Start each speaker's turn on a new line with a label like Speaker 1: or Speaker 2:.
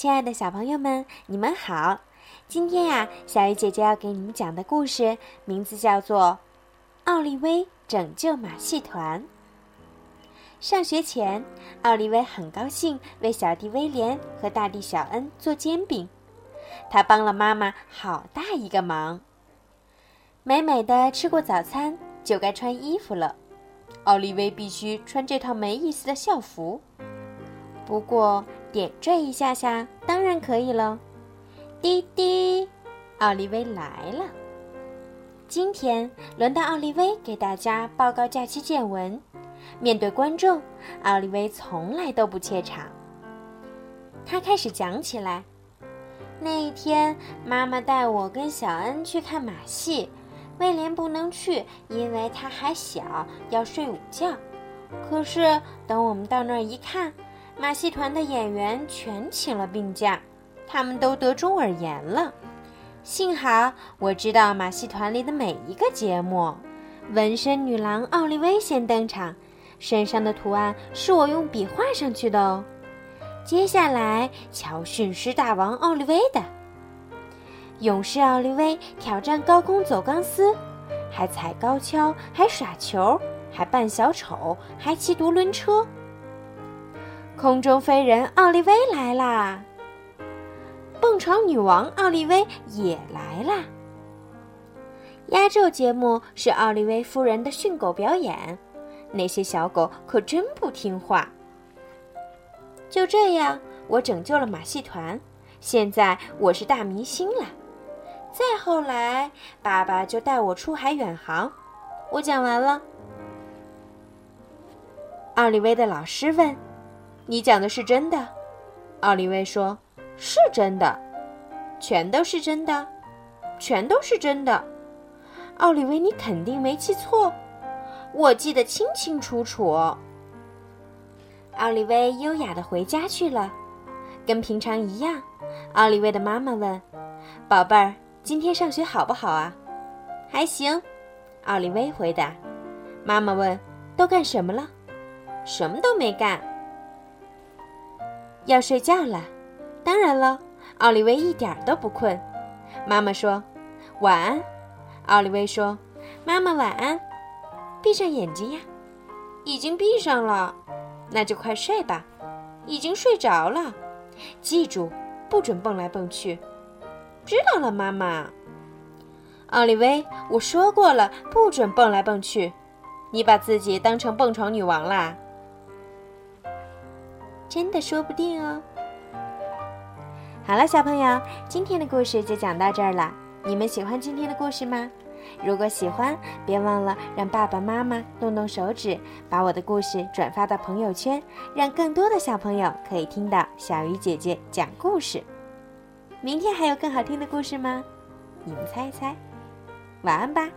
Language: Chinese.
Speaker 1: 亲爱的小朋友们，你们好！今天呀，小鱼姐姐要给你们讲的故事名字叫做《奥利威拯救马戏团》。上学前，奥利威很高兴为小弟威廉和大弟小恩做煎饼，他帮了妈妈好大一个忙。美美的吃过早餐，就该穿衣服了。奥利威必须穿这套没意思的校服。不过点缀一下下当然可以了。滴滴，奥利威来了。今天轮到奥利威给大家报告假期见闻。面对观众，奥利威从来都不怯场。他开始讲起来：那一天，妈妈带我跟小恩去看马戏。威廉不能去，因为他还小，要睡午觉。可是等我们到那儿一看，马戏团的演员全请了病假，他们都得中耳炎了。幸好我知道马戏团里的每一个节目。纹身女郎奥利威先登场，身上的图案是我用笔画上去的哦。接下来瞧驯狮大王奥利威的。勇士奥利威挑战高空走钢丝，还踩高跷，还耍球，还扮小丑，还骑独轮车。空中飞人奥利威来啦！蹦床女王奥利威也来啦！压轴节目是奥利威夫人的训狗表演，那些小狗可真不听话。就这样，我拯救了马戏团，现在我是大明星了。再后来，爸爸就带我出海远航。我讲完了。奥利威的老师问：“你讲的是真的？”奥利威说：“是真的，全都是真的，全都是真的。”奥利威，你肯定没记错，我记得清清楚楚。奥利威优雅的回家去了，跟平常一样。奥利威的妈妈问：“宝贝儿。”今天上学好不好啊？还行，奥利威回答。妈妈问：“都干什么了？”“什么都没干。”要睡觉了。当然了，奥利威一点都不困。妈妈说：“晚安。”奥利威说：“妈妈晚安。”闭上眼睛呀。已经闭上了。那就快睡吧。已经睡着了。记住，不准蹦来蹦去。知道了，妈妈。奥利威，我说过了，不准蹦来蹦去。你把自己当成蹦床女王啦？真的说不定哦。好了，小朋友，今天的故事就讲到这儿了。你们喜欢今天的故事吗？如果喜欢，别忘了让爸爸妈妈动动手指，把我的故事转发到朋友圈，让更多的小朋友可以听到小鱼姐姐讲故事。明天还有更好听的故事吗？你们猜一猜。晚安吧。